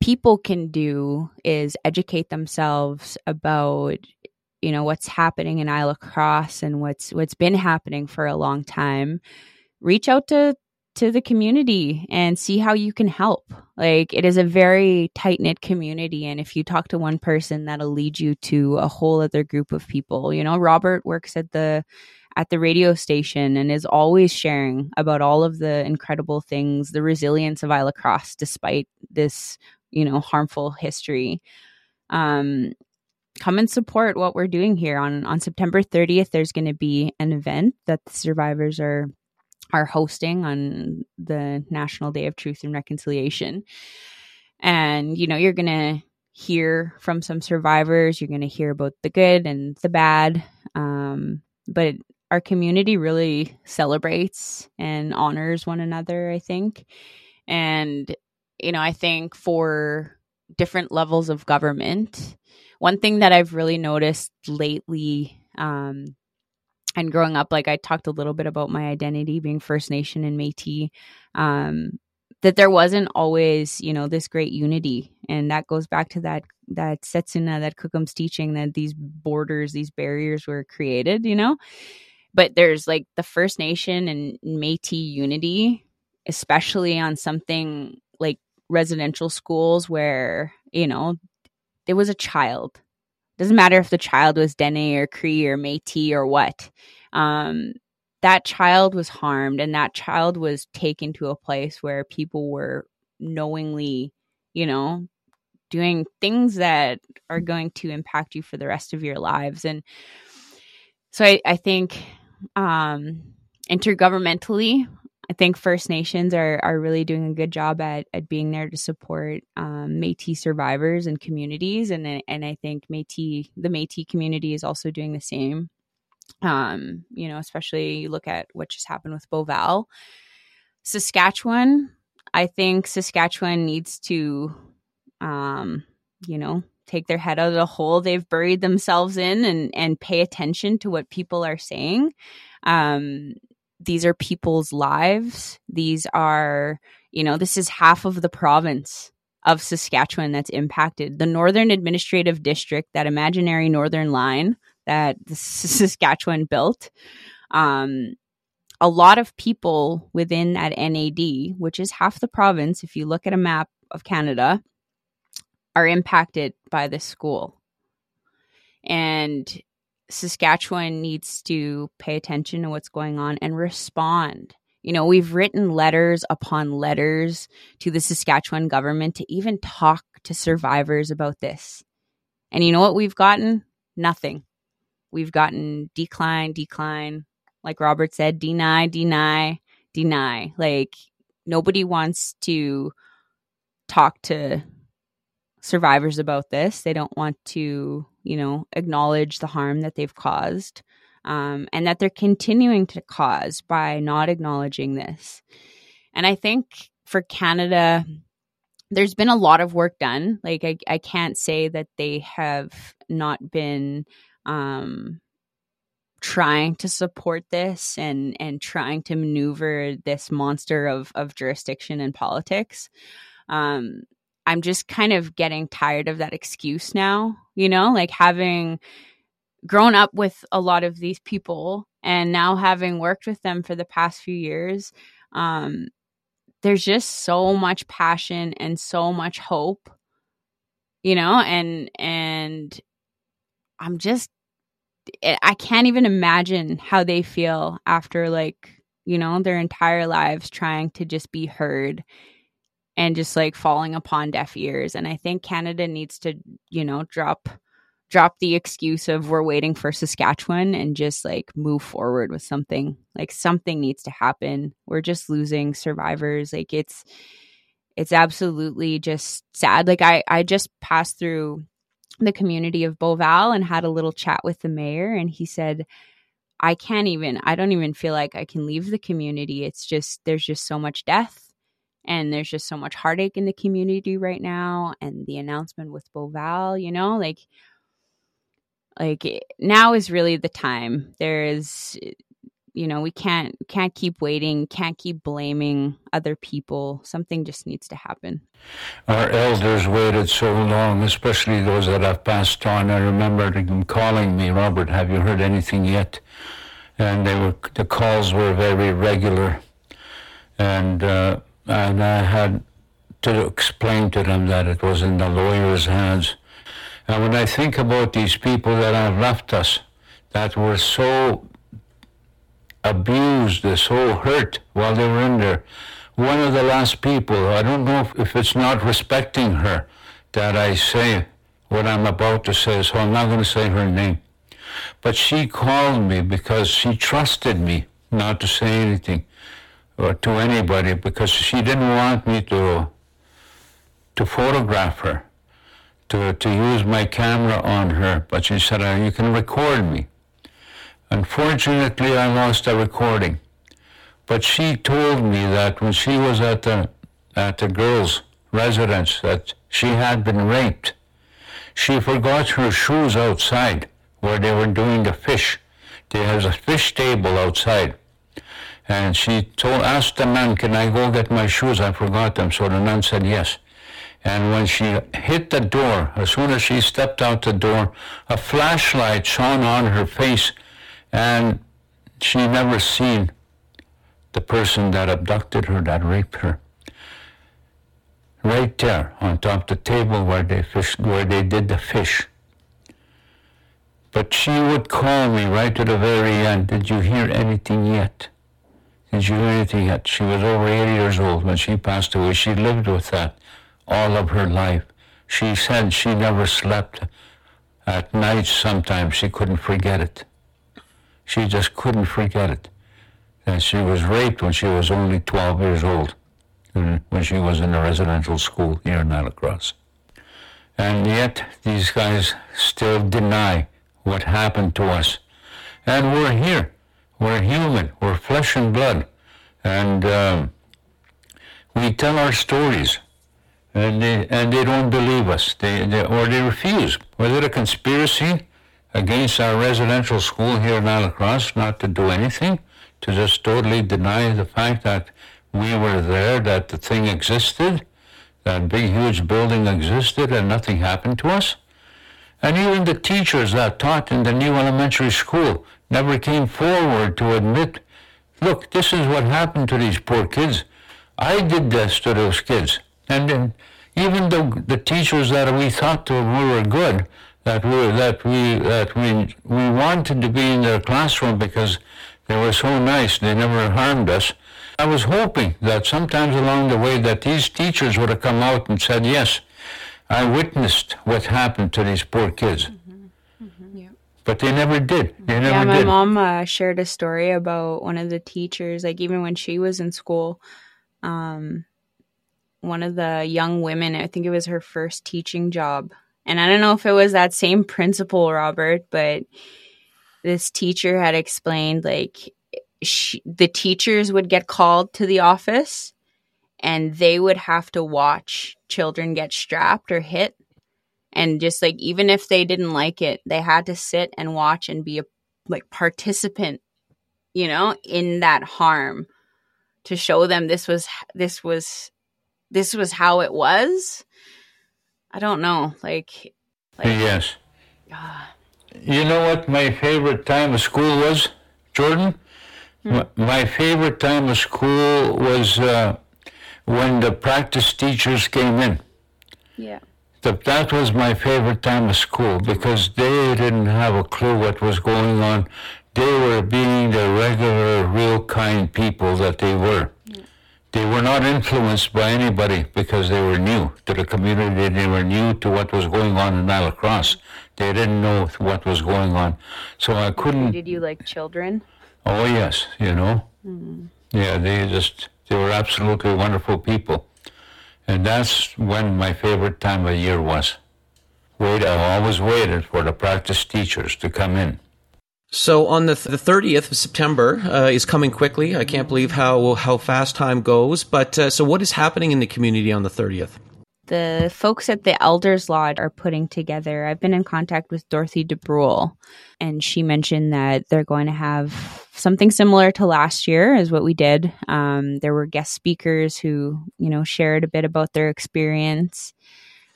people can do is educate themselves about you know what's happening in Île-à-la-Crosse and what's what's been happening for a long time, reach out to to the community and see how you can help. Like it is a very tight knit community. And if you talk to one person, that'll lead you to a whole other group of people. You know, Robert works at the at the radio station and is always sharing about all of the incredible things, the resilience of Île-à-la-Crosse despite this, you know, harmful history. Um, come and support what we're doing here on on September 30th. There's going to be an event that the survivors are are hosting on the National Day of Truth and Reconciliation. And, you know, you're going to hear from some survivors, you're going to hear about the good and the bad. Um, but our community really celebrates and honors one another, I think. And, you know, I think for different levels of government, one thing that I've really noticed lately um, and growing up, like I talked a little bit about my identity being First Nation and Métis, um, that there wasn't always, you know, this great unity, and that goes back to that that Setsuna, that Cookum's teaching that these borders, these barriers were created, you know. But there's like the First Nation and Métis unity, especially on something like residential schools where you know there was a child doesn't matter if the child was Dene or Cree or Métis or what. Um, that child was harmed, and that child was taken to a place where people were knowingly, you know, doing things that are going to impact you for the rest of your lives. And so I, I think um, intergovernmentally, I think First Nations are are really doing a good job at at being there to support um, Métis survivors and communities, and and I think Métis the Métis community is also doing the same. Um, you know, especially you look at what just happened with Beauval, Saskatchewan. I think Saskatchewan needs to, um, you know, take their head out of the hole they've buried themselves in and and pay attention to what people are saying. Um, these are people's lives. These are, you know, this is half of the province of Saskatchewan that's impacted. The Northern Administrative District, that imaginary northern line that Saskatchewan built, um, a lot of people within that NAD, which is half the province, if you look at a map of Canada, are impacted by this school. And Saskatchewan needs to pay attention to what's going on and respond. You know, we've written letters upon letters to the Saskatchewan government to even talk to survivors about this. And you know what we've gotten? Nothing. We've gotten decline, decline. Like Robert said, deny, deny, deny. Like nobody wants to talk to survivors about this. They don't want to you know, acknowledge the harm that they've caused um, and that they're continuing to cause by not acknowledging this. And I think for Canada, there's been a lot of work done. Like, I, I can't say that they have not been um, trying to support this and and trying to maneuver this monster of of jurisdiction and politics. Um, I'm just kind of getting tired of that excuse now, you know, like having grown up with a lot of these people and now having worked with them for the past few years. Um, there's just so much passion and so much hope, you know, and, and I'm just, eh, I can't even imagine how they feel after like, you know, their entire lives trying to just be heard and just like falling upon deaf ears and i think canada needs to you know drop drop the excuse of we're waiting for saskatchewan and just like move forward with something like something needs to happen. We're just losing survivors like it's it's absolutely just sad. Like i i just passed through the community of Beauval and had a little chat with the mayor and he said I can't even I don't even feel like I can leave the community. It's just there's just so much death and there's just so much heartache in the community right now and the announcement with Beauval, you know, like like now is really the time. There is you know we can't can't keep waiting can't keep blaming other people. Something just needs to happen. Our elders waited so long especially those that have passed on. I remember them calling me robert have you heard anything yet? And they were the calls were very regular. And uh, and i had to explain to them that it was in the lawyer's hands and when i think about these people that have left us that were so abused, so hurt while they were in there. One of the last people, I don't know if, if it's not respecting her that I say what I'm about to say, so I'm not going to say her name. But she called me because she trusted me not to say anything or to anybody because she didn't want me to to photograph her, to, to use my camera on her. But she said, you can record me. Unfortunately, I lost a recording. But she told me that when she was at the, at the girls' residence that she had been raped. She forgot her shoes outside where they were doing the fish. There was a fish table outside. And she told, asked the man, can I go get my shoes? I forgot them. So the nun said yes. And when she hit the door, as soon as she stepped out the door, a flashlight shone on her face and she never seen the person that abducted her, that raped her. Right there on top of the table where they where they did the fish. But she would call me right to the very end. Did you hear anything yet? Hear anything? She was over 80 years old when she passed away. She lived with that all of her life. She said she never slept at night sometimes. She couldn't forget it. She just couldn't forget it. And she was raped when she was only 12 years old, when she was in a residential school here in Île-à-la-Crosse. And yet, these guys still deny what happened to us. And we're here. We're human. We're flesh and blood. And um, we tell our stories. And they, and they don't believe us, they, they, or they refuse. Was it a conspiracy? against our residential school here in Île-à-la-Crosse not to do anything, to just totally deny the fact that we were there, that the thing existed, that big, huge building existed, and nothing happened to us. And even the teachers that taught in the new elementary school never came forward to admit, look, this is what happened to these poor kids. I did this to those kids. And then even the, the teachers that we thought were good, that we that we that we we wanted to be in their classroom because they were so nice. They never harmed us. I was hoping that sometimes along the way that these teachers would have come out and said, "Yes, I witnessed what happened to these poor kids." But they never did. They never yeah, my did. mom uh, shared a story about one of the teachers, like even when she was in school, um, one of the young women, I think it was her first teaching job, and I don't know if it was that same principal, Robert, but this teacher had explained like she, the teachers would get called to the office and they would have to watch children get strapped or hit. And just like, even if they didn't like it, they had to sit and watch and be a like participant, you know, in that harm to show them this was, this was, this was how it was I don't know. Like, like yes. Uh, you know what my favorite time of school was, Jordan? Hmm. My favorite time of school was uh, when the practice teachers came in. Yeah. The, that was my favorite time of school because they didn't have a clue what was going on. They were being the regular, real kind people that they were. They were not influenced by anybody because they were new to the community. They were new to what was going on in Île-à-la-Crosse. They didn't know what was going on. So I couldn't. Did you like children? Oh, yes, you know. Mm. Yeah, they just, they were absolutely wonderful people. And that's when my favorite time of year was. Wait, I always waited for the practice teachers to come in. So on the, th- the 30th of September uh, is coming quickly. I can't believe how how fast time goes. But uh, so what is happening in the community on the 30th? The folks at the Elders Lodge are putting together. I've been in contact with Dorothy DeBrule, and she mentioned that they're going to have something similar to last year, is what we did. Um, there were guest speakers who, you know, shared a bit about their experience.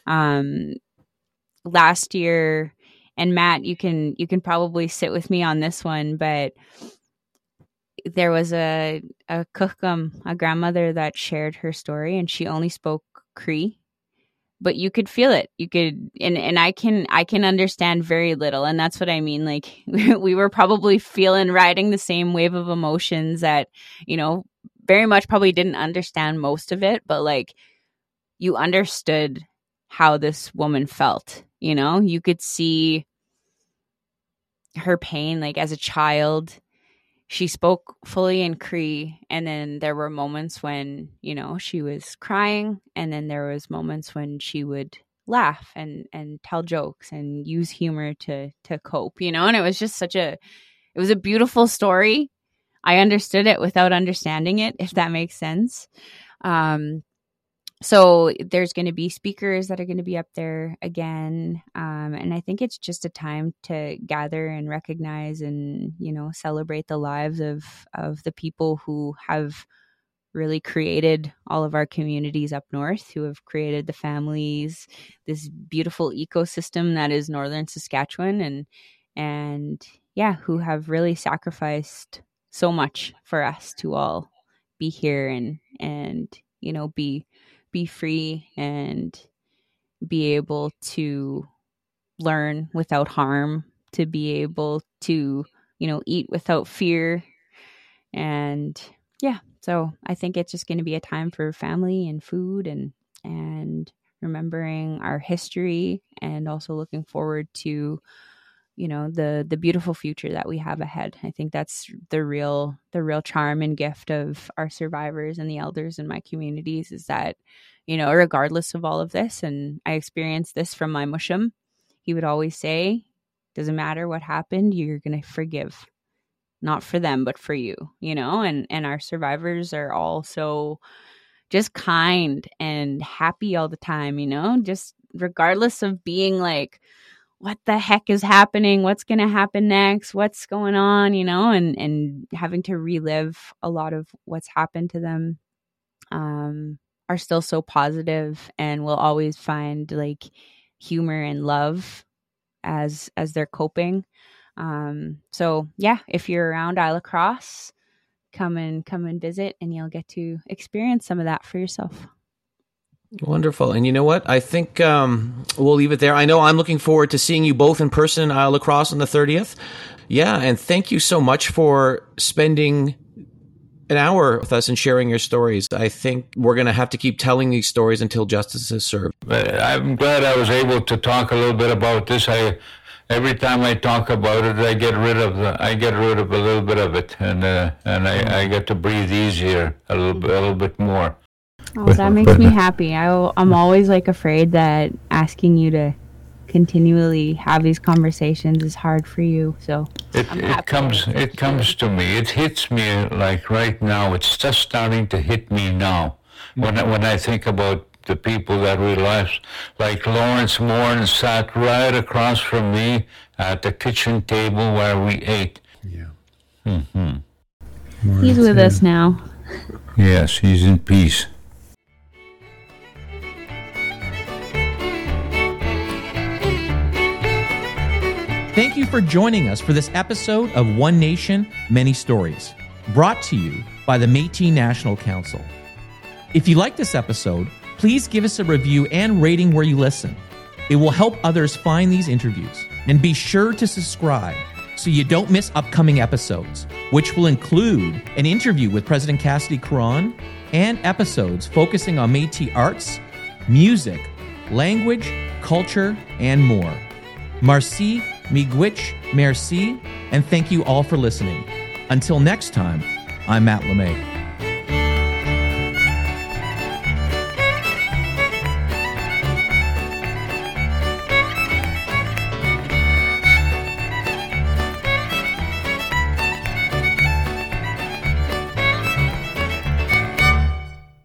Um, last year, and Matt, you can you can probably sit with me on this one, but there was a a kukum, a grandmother that shared her story, and she only spoke Cree but you could feel it. You could and and i can i can understand very little and that's what i mean like we were probably feeling riding the same wave of emotions that you know very much probably didn't understand most of it but like you understood how this woman felt you know? You could see her pain like as a child she spoke fully in Cree and then there were moments when, you know, she was crying and then there was moments when she would laugh and and tell jokes and use humor to to cope, you know, and it was just such a it was a beautiful story. I understood it without understanding it, if that makes sense. Um so there's going to be speakers that are going to be up there again um, and i think it's just a time to gather and recognize and you know celebrate the lives of of the people who have really created all of our communities up north who have created the families this beautiful ecosystem that is northern saskatchewan and and yeah who have really sacrificed so much for us to all be here and and you know be be free and be able to learn without harm, to be able to, you know, eat without fear. And yeah, so I think it's just going to be a time for family and food and and remembering our history and also looking forward to you know the the beautiful future that we have ahead. I think that's the real the real charm and gift of our survivors and the elders in my communities is that you know regardless of all of this and i experienced this from my mushum he would always say doesn't matter what happened you're going to forgive. Not for them but for you you know? And and our survivors are all so just kind and happy all the time you know? Just regardless of being like what the heck is happening? What's going to happen next? What's going on you know and and having to relive a lot of what's happened to them um are still so positive and will always find like humor and love as as they're coping. Um so yeah if you're around Île-à-la-Crosse come and come and visit and you'll get to experience some of that for yourself Wonderful. And you know what? I think um, we'll leave it there. I know I'm looking forward to seeing you both in person in Île-à-la-Crosse on the 30th. Yeah. And thank you so much for spending an hour with us and sharing your stories. I think we're going to have to keep telling these stories until justice is served. I'm glad I was able to talk a little bit about this. I every time I talk about it, I get rid of the, I get rid of a little bit of it, and uh, and I, I get to breathe easier a little a little bit more. Oh, that makes me happy. I, I'm always like afraid that asking you to continually have these conversations is hard for you. So it, it comes it comes to me. It hits me like right now. It's just starting to hit me now. When I, when I think about the people that we lost, like Lawrence Moore and sat right across from me at the kitchen table where we ate. Yeah. Mm-hmm. he's with us now. Yes, he's in peace. Thank you for joining us for this episode of One Nation, Many Stories, brought to you by the Metis National Council. If you like this episode, please give us a review and rating where you listen. It will help others find these interviews. And be sure to subscribe so you don't miss upcoming episodes, which will include an interview with President Cassidy Caron and episodes focusing on Metis arts, music, language, culture, and more. Marci, miigwech, merci, and thank you all for listening. Until next time, I'm Matt LeMay.